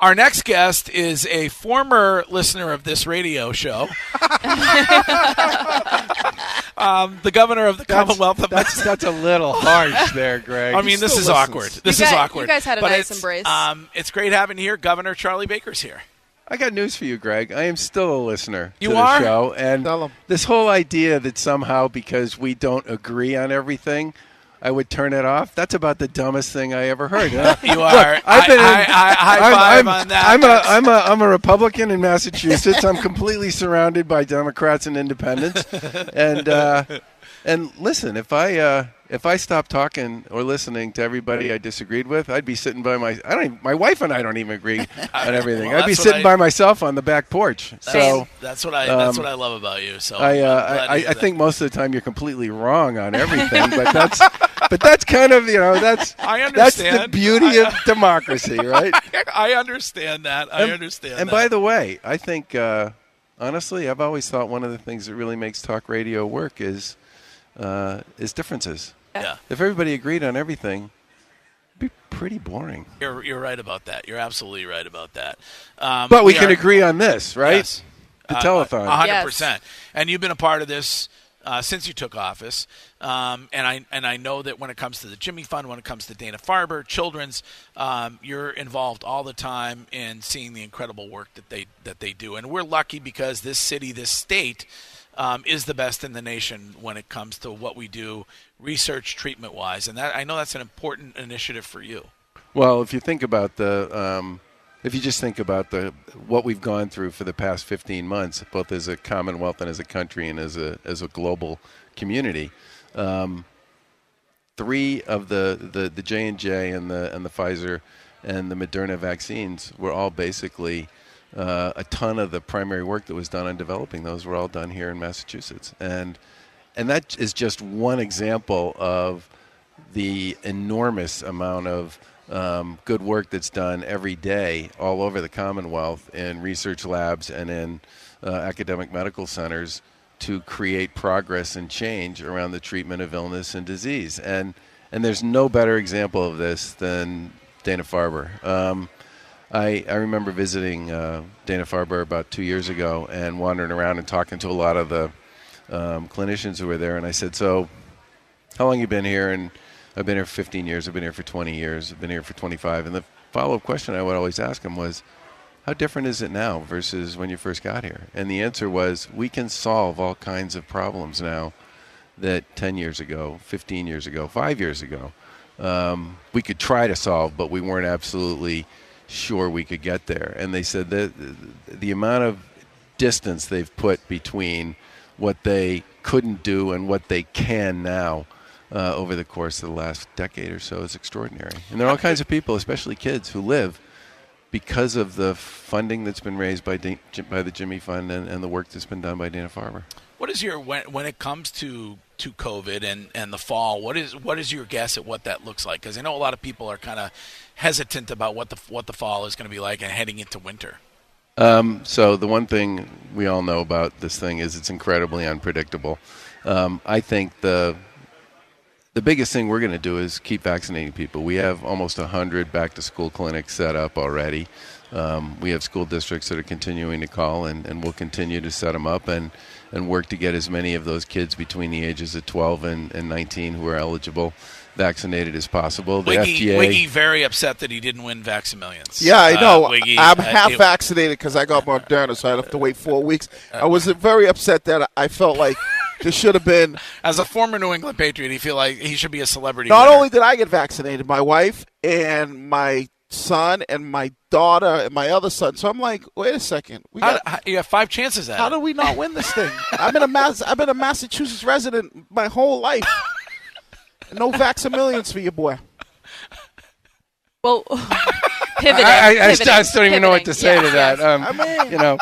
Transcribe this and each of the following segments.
Our next guest is a former listener of this radio show, um, the governor of the Commonwealth of That's that's a little harsh there, Greg. I mean, this Still is listens. awkward. This You is awkward. you guys had a But nice it's, embrace. Um, it's great having you here. Governor Charlie Baker's here. I got news for you, Greg. I am still a listener You to the are? show, and Tell 'em. this whole idea that somehow because we don't agree on everything, I would turn it off. That's about the dumbest thing I ever heard. Uh, You are. I've been I, in- I, I, high I'm, I'm- on that. I'm a, I'm a I'm a Republican in Massachusetts. I'm completely surrounded by Democrats and Independents, and uh, and listen, if I uh, if I stopped talking or listening to everybody I disagreed with, I'd be sitting by my I don't even, my wife and I don't even agree on everything. Well, I'd be sitting I- by myself on the back porch. So. that's what I. That's um, what I love about you. So I, uh, I, I think most of the time you're completely wrong on everything, but that's but that's kind of you know that's I understand. that's the beauty of democracy, right? I understand that. I understand. And that. by the way, I think uh, honestly, I've always thought one of the things that really makes talk radio work is uh, is differences. yeah, If everybody agreed on everything, it'd be pretty boring. you're you're right about that. You're absolutely right about that. Um, But we, can are- agree on this, right? Yes. The Uh, telethon. A hundred Yes. percent. And you've been a part of this uh, since you took office. Um, and I and I know that when it comes to the Jimmy Fund, when it comes to Dana Farber, Children's, um, you're involved all the time in seeing the incredible work that they that they do. And we're lucky because this city, this state. Um, is the best in the nation when it comes to what we do research treatment wise and that I know that's an important initiative for you Well, if you think about the, um, if you just think about the what we've gone through for the past 15 months, both as a Commonwealth and as a country and as a as a global community, um, three of the the the J and J and the and the Pfizer and the Moderna vaccines were all basically. Uh, a ton of the primary work that was done on developing those were all done here in Massachusetts, and and that is just one example of the enormous amount of um, good work that's done every day all over the Commonwealth in research labs and in uh, academic medical centers to create progress and change around the treatment of illness and disease. And and there's no better example of this than Dana Farber. Um, I, I remember visiting uh, Dana Farber about two years ago and wandering around and talking to a lot of the um, clinicians who were there. And I said, "So, how long you been here?" And I've been here 15 years. I've been here for 20 years. I've been here for 25. And the follow-up question I would always ask them was, "How different is it now versus when you first got here?" And the answer was, "We can solve all kinds of problems now that 10 years ago, 15 years ago, five years ago, um, we could try to solve, but we weren't absolutely sure we could get there." And they said that the amount of distance they've put between what they couldn't do and what they can now uh, over the course of the last decade or so is extraordinary. And there are all kinds of people, especially kids, who live because of the funding that's been raised by, by the Jimmy Fund and, and the work that's been done by Dana Farber. What is your when when it comes to to COVID and and the fall? What is what is your guess at what that looks like? Because I know a lot of people are kind of hesitant about what the what the fall is going to be like and heading into winter. Um, so the one thing we all know about this thing is it's incredibly unpredictable. Um, I think the the biggest thing we're going to do is keep vaccinating people. We have almost 100 back to school clinics set up already. Um, we have school districts that are continuing to call, and, and we'll continue to set them up and, and work to get as many of those kids between the ages of 12 and, and 19 who are eligible vaccinated as possible. The Wiggy, FDA. Wiggy very upset that he didn't win Vaximillions. Yeah, I Uh, know. Wiggy, I'm uh, half it- vaccinated because I got Moderna, so I have to wait four weeks. I was very upset that I felt like there should have been. As a former New England Patriot, he feel like he should be a celebrity. Not winner. only did I get vaccinated, my wife and my son and my daughter and my other son. So I'm like, wait a second, we got. how, you have five chances at How it. do we not win this thing? I've been a Mass, I've been a Massachusetts resident my whole life. No Vaximillions for you, boy. Well, pivoting. I, I, I, pivoting, st- I still don't even know what to say Yes, to that. yes. Um, I mean- you know,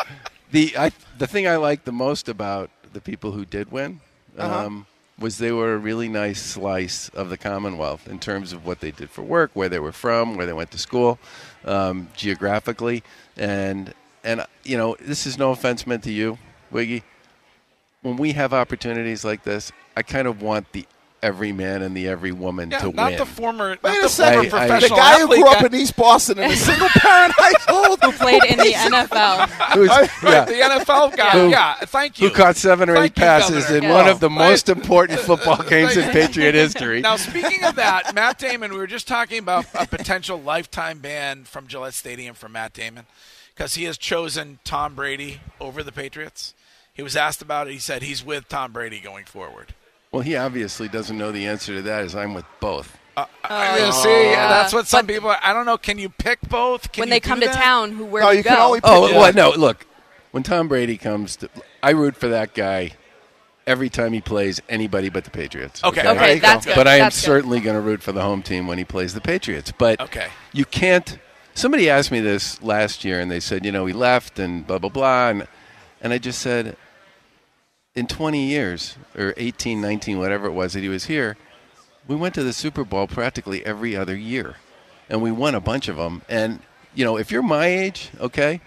the I, the thing I like the most about the people who did win Uh-huh. um, was they were a really nice slice of the Commonwealth in terms of what they did for work, where they were from, where they went to school, um, geographically, and and you know, this is no offense meant to you, Wiggy. When we have opportunities like this, I kind of want the every man and the every woman Yeah, to not win. the former, not Wait the a second. former I- I- The professional guy who grew up guy- in East Boston in a single parent household who played in the NFL. Who's, Right, yeah, the NFL guy. Who- yeah, thank you. who caught seven or Thank eight you, passes Governor. in one of the Right. most important football games in Patriot history. Now, speaking of that, Matt Damon, we were just talking about a potential lifetime ban from Gillette Stadium for Matt Damon because he has chosen Tom Brady over the Patriots. He was asked about it. He said he's with Tom Brady going forward. Well, he obviously doesn't know the answer to that. As I'm with both. Uh, uh, oh. I see, yeah. that's what some But- people. I don't know. Can you pick both? Can when you they do come to that? town, who where No, do you go? can only pick Oh well, no. Look, when Tom Brady comes, to, I root for that guy every time he plays anybody but the Patriots. Okay. There okay, you that's go. good. But I am That's good. certainly going to root for the home team when he plays the Patriots. But Okay. you can't. Somebody asked me this last year, and they said, you know, he left and blah blah blah, and and I just said, in 20 years or 18, 19, whatever it was that he was here, we went to the Super Bowl practically every other year, and we won a bunch of them. And you know, if you're my age, okay,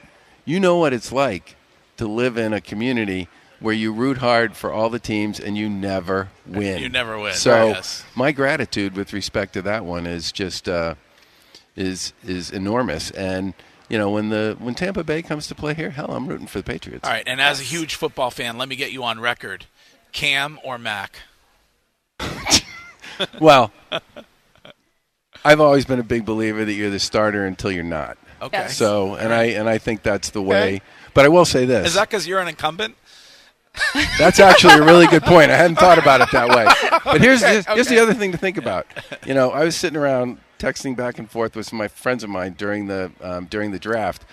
you know what it's like to live in a community where you root hard for all the teams and you never win. You never win, So yes. my gratitude with respect to that one is just uh, is is enormous. And you know, when the when Tampa Bay comes to play here, hell, I'm rooting for the Patriots. All right, and as a huge football fan, let me get you on record: Cam or Mac? Well, I've always been a big believer that you're the starter until you're not. Okay. Yes. So, and I and I think that's the way. Okay. But I will say this: Is that because you're an incumbent? That's actually a really good point. I hadn't thought about it that way. But here's here's, here's the other thing to think about. You know, I was sitting around texting back and forth with some my friends of mine during the um, during the draft.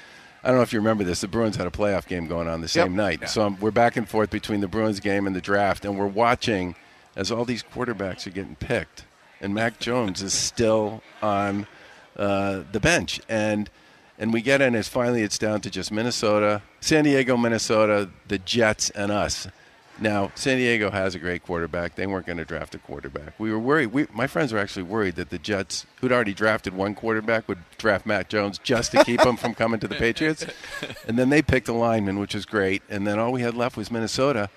I don't know if you remember this. The Bruins had a playoff game going on the same night, so um, we're back and forth between the Bruins game and the draft, and we're watching as all these quarterbacks are getting picked, and Mac Jones is still on uh, the bench, and and we get in. It's finally it's down to just Minnesota, San Diego, Minnesota, the Jets, and us. Now, San Diego has a great quarterback. They weren't going to draft a quarterback. We were worried. We, my friends were actually worried that the Jets, who'd already drafted one quarterback, would draft Mac Jones just to keep him from coming to the Patriots. And then they picked a lineman, which was great. And then all we had left was Minnesota.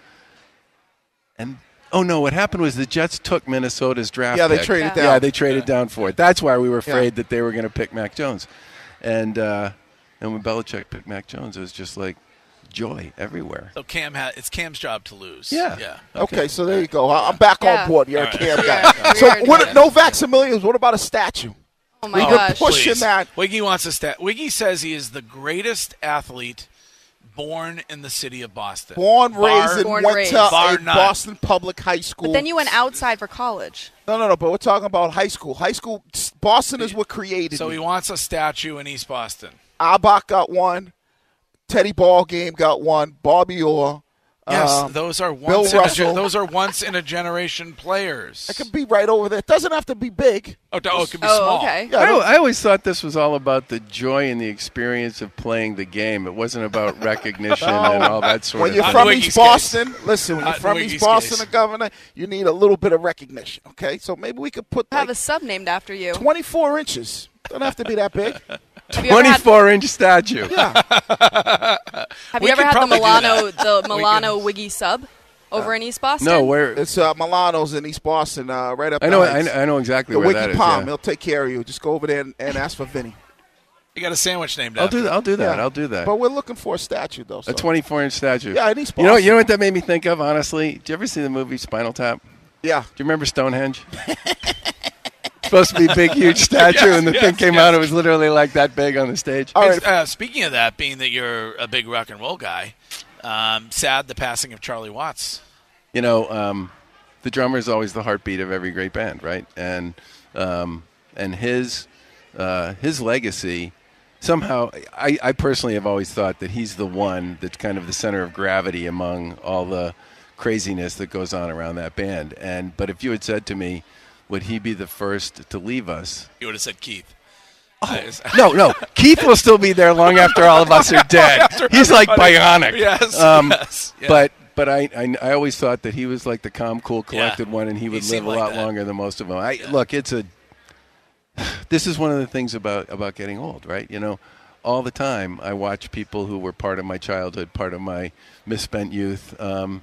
And oh no, what happened was the Jets took Minnesota's draft. Yeah, they pick. traded Yeah. down. Yeah, they traded down for it. That's why we were Yeah. afraid that they were going to pick Mac Jones. And uh, and when Belichick picked Mac Jones, it was just like joy everywhere. So Cam ha- it's Cam's job to lose. Yeah. Yeah. Okay, so there you go. I- I'm back Yeah. on board. You're a All right. Cam guy. So Weird. what? No Maximilians. What about a statue? Oh my We've been gosh. pushing Please. that. Wiggy wants a stat. Wiggy says he is the greatest athlete born in the city of Boston. Born, Bar- raised, and Born, went raised. to Bar a none. Boston Public High School. But then you went outside for college. no, no, no. But we're talking about high school. High school. Boston is what created. So me. he wants a statue in East Boston. Auerbach got one. Teddy Ballgame got one. Bobby Orr. Yes, um, those are Bill once in a Russell. gen- those are once in a generation players. It could be right over there. It doesn't have to be big. oh, oh, it could be Oh, small. okay. Yeah, I, don't- I always thought this was all about the joy and the experience of playing the game. It wasn't about recognition and all that sort when of you're from East Wiggy's case. Boston, listen. When you're in from East Boston, case. the governor, you need a little bit of recognition. Okay, so maybe we could put Have like a sub named after you. 24 inches. Don't have to be that big. Have you ever had, 24 inch statue. Yeah. have We you ever had the Milano the Milano Wiggy sub over in East Boston? No, where It's uh, Milano's in East Boston, uh, right up. I know, I, heights. I know exactly The where Wiki that is. Palm. yeah. He'll take care of you. Just go over there and, and ask for Vinny. You got a sandwich named I'll after. do that. I'll do that. Yeah. I'll do that. But we're looking for a statue, though. So. A 24 inch statue. Yeah, in East Boston. You know, you know what that made me think of, honestly? Did you ever see the movie Spinal Tap? Yeah. Do you remember Stonehenge? Supposed to be a big, huge statue, Yes, and the yes, thing came yes. out. It was literally like that big on the stage. All Hey, right. uh, speaking of that, being that you're a big rock and roll guy, um, sad the passing of Charlie Watts. You know, um, the drummer is always the heartbeat of every great band, right? And um, and his uh, his legacy somehow, I, I personally have always thought that he's the one that's kind of the center of gravity among all the craziness that goes on around that band. And but if you had said to me, would he be the first to leave us? You would have said Keith. Oh. No, no. Keith will still be there long after all of us are dead. He's like bionic. Yes, Um, yes, yeah. But but I, I I always thought that he was like the calm, cool, collected Yeah. one, and he He would live a like lot that. longer than most of them. I look, it's a. This is one of the things about about getting old, right? You know, all the time I watch people who were part of my childhood, part of my misspent youth. Um,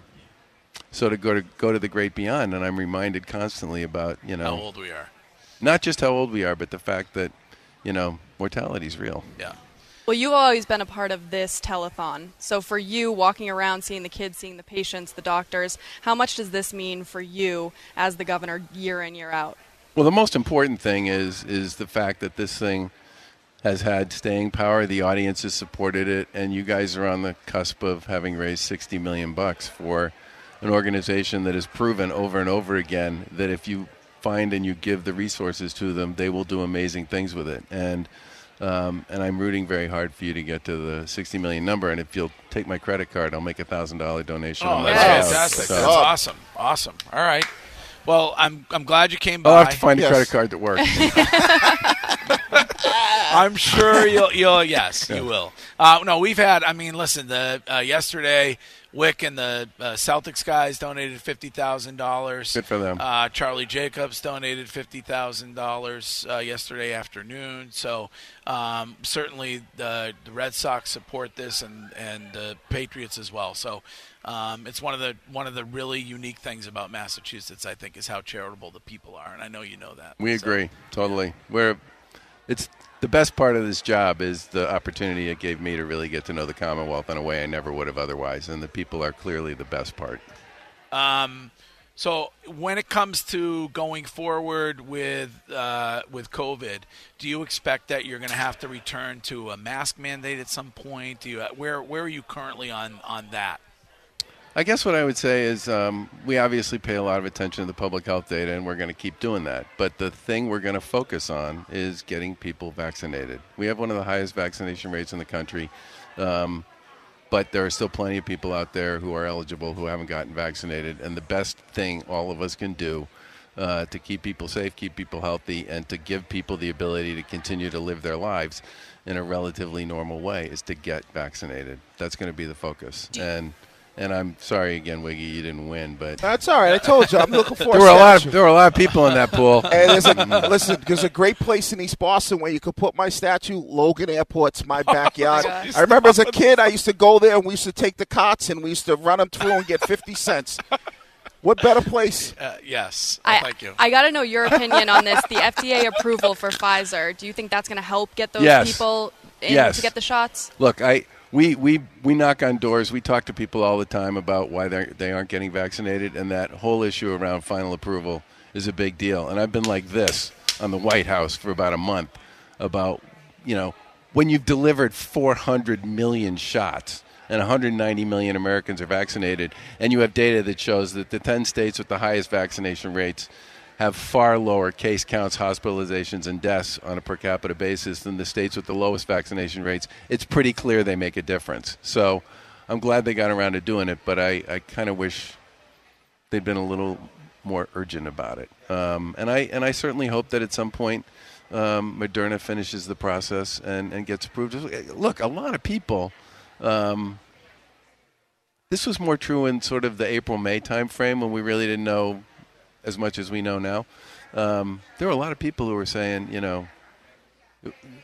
so to go to go to the great beyond, and I'm reminded constantly about you know how old we are. not just how old we are, but the fact that you know mortality is real. Yeah. Well, you've always been a part of this telethon. So for you, walking around, seeing the kids, seeing the patients, the doctors, how much does this mean for you as the governor year in, year out? Well, the most important thing is is the fact that this thing has had staying power. The audience has supported it, and you guys are on the cusp of having raised 60 million bucks for an organization that has proven over and over again that if you find and you give the resources to them, they will do amazing things with it. And um, and I'm rooting very hard for you to get to the 60 million number. And if you'll take my credit card, I'll make a thousand dollar donation. Oh, that's Yes. fantastic. So- That's awesome. Awesome. All right. Well, I'm I'm glad you came by. I'll have to find Yes. a credit card that works. I'm sure you'll you'll yes you will. Uh, no, we've had. I mean, listen. The uh, yesterday, Wyc and the uh, Celtics guys donated fifty thousand dollars. Good for them. Uh, Charlie Jacobs donated fifty thousand dollars uh, yesterday afternoon. So um, certainly the the Red Sox support this and and the Patriots as well. So. Um, it's one of the one of the really unique things about Massachusetts, I think, is how charitable the people are, and I know you know that. We So- agree totally. We're it's the best part of this job is the opportunity it gave me to really get to know the Commonwealth in a way I never would have otherwise, and the people are clearly the best part. Um, so when it comes to going forward with uh, with COVID, do you expect that you're going to have to return to a mask mandate at some point? Do you where where are you currently on on that? I guess what I would say is um, we obviously pay a lot of attention to the public health data, and we're going to keep doing that. But the thing we're going to focus on is getting people vaccinated. We have one of the highest vaccination rates in the country, um, but there are still plenty of people out there who are eligible who haven't gotten vaccinated. And the best thing all of us can do uh, to keep people safe, keep people healthy, and to give people the ability to continue to live their lives in a relatively normal way is to get vaccinated. That's going to be the focus. And and I'm sorry again, Wiggy, you didn't win, but That's all right. I told you. I'm looking for there were a lot of there were a lot of people in that pool. And there's a, listen, there's a great place in East Boston where you could put my statue. Logan Airport's my backyard. gosh. I remember as a kid, I used to go there and we used to take the cots and we used to run them through and get 50 cents. What better place? Uh, yes, I, thank you. I got to know your opinion on this. The FDA approval for Pfizer. Do you think that's going to help get those Yes. people in Yes. to get the shots? Look, I we, we we knock on doors. We talk to people all the time about why they aren't getting vaccinated, and that whole issue around final approval is a big deal. And I've been like this on the White House for about a month about you know when you've delivered 400 million shots and 190 million Americans are vaccinated, and you have data that shows that the 10 states with the highest vaccination rates have far lower case counts, hospitalizations, and deaths on a per capita basis than the states with the lowest vaccination rates, it's pretty clear they make a difference. So I'm glad they got around to doing it, but I, I kind of wish they'd been a little more urgent about it. Um, and I and I certainly hope that at some point um, Moderna finishes the process and, and gets approved. Look, a lot of people. Um, this was more true in sort of the April May time frame when we really didn't know as much as we know now. Um, there were a lot of people who were saying, you know,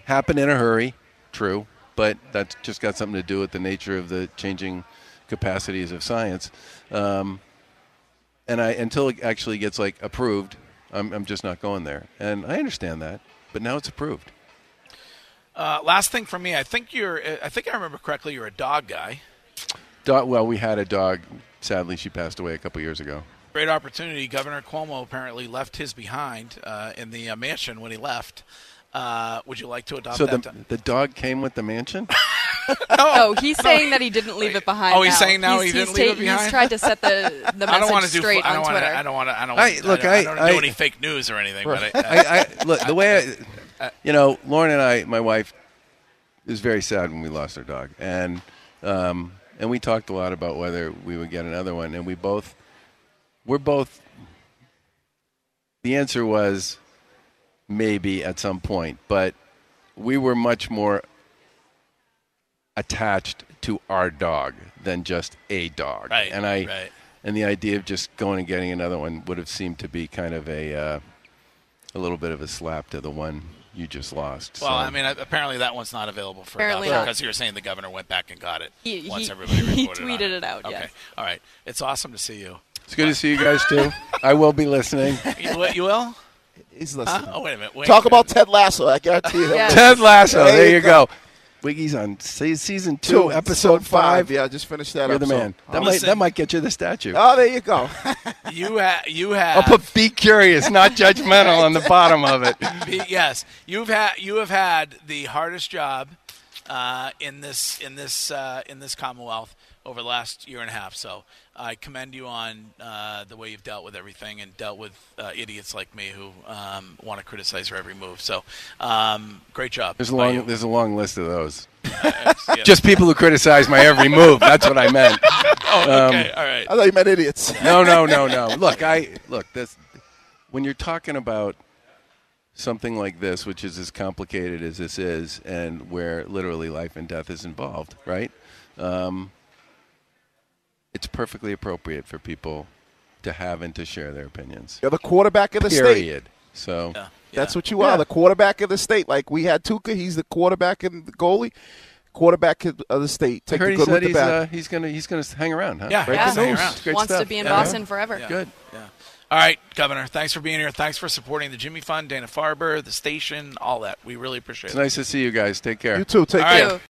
happened in a hurry, true, but that's just got something to do with the nature of the changing capacities of science. Um, and I until it actually gets like approved, I'm, I'm just not going there. And I understand that, but now it's approved. Uh, last thing for me, I think you're. I think I remember correctly. You're a dog guy. Dog, well, we had a dog. Sadly, she passed away a couple years ago. Great opportunity. Governor Cuomo apparently left his behind uh, in the uh, mansion when he left. Uh, would you like to adopt So that? the, dog? the dog came with the mansion? Oh, he's saying that he didn't leave it behind. Oh, he's now. saying now he's, he didn't he's leave it behind? He's tried to set the the I don't want to do. straight I don't on want Twitter. to. I don't want to. I don't. I- I, look, don't, I- I don't I- do any fake news or anything. But I, I, I look the way I, you know, Lauren and I, my wife, is very sad when we lost our dog, and um, and we talked a lot about whether we would get another one, and we both, we're both. The answer was maybe at some point, but we were much more attached to our dog than just a dog, Right, and I. right. And the idea of just going and getting another one would have seemed to be kind of a uh, a little bit of a slap to the one you just lost. well, So- I mean, apparently that one's not available for Apparently adoption because you were saying the governor went back and got it He- once he- everybody he reported on tweeted it out, Okay, yes. all right. It's awesome to see you. It's good to see you guys too. I will be listening. You, will- you will? He's Huh? listening. Oh, wait a minute. Wait Talk a minute. about Ted Lasso. I guarantee you. that Yeah. Ted Lasso. There There you you go. Wiggy's on se- season two, episode five. Yeah, I just finished that. You're the man. That Oh. might Listen. that might get you the statue. Oh, there you go. You have you I'll put "Be curious, not judgmental" on the bottom of it. Be- yes, you've had you have had the hardest job uh, in this in this uh, in this Commonwealth over the last year and a half. So I commend you on uh, the way you've dealt with everything and dealt with uh, idiots like me who um, want to criticize your every move. So um, great job. There's a long you. there's a long list of those. Yeah. Just people who criticize my every move. That's what I meant. oh, um, okay, all right. I thought you meant idiots. No, no, no, no. Look, I look this when you're talking about something like this, which is as complicated as this is, and where literally life and death is involved, right? Um, it's perfectly appropriate for people to have and to share their opinions. You're the quarterback of the state. So Yeah, That's yeah. what you are, the quarterback of the state. Like we had Tuukka, he's the quarterback and the goalie, quarterback of the state. I Take heard the he good said with the He's, uh, he's gonna he's gonna hang around, huh? Yeah, Break yeah. Hang around. Great Wants stuff. to be in Yeah. Boston forever. Yeah. Good. Yeah. All right, Governor. Thanks for being here. Thanks for supporting the Jimmy Fund, Dana Farber, the station, all that. We really appreciate It's it. nice to see you guys. Take care. you too. Take All right. care. Ew.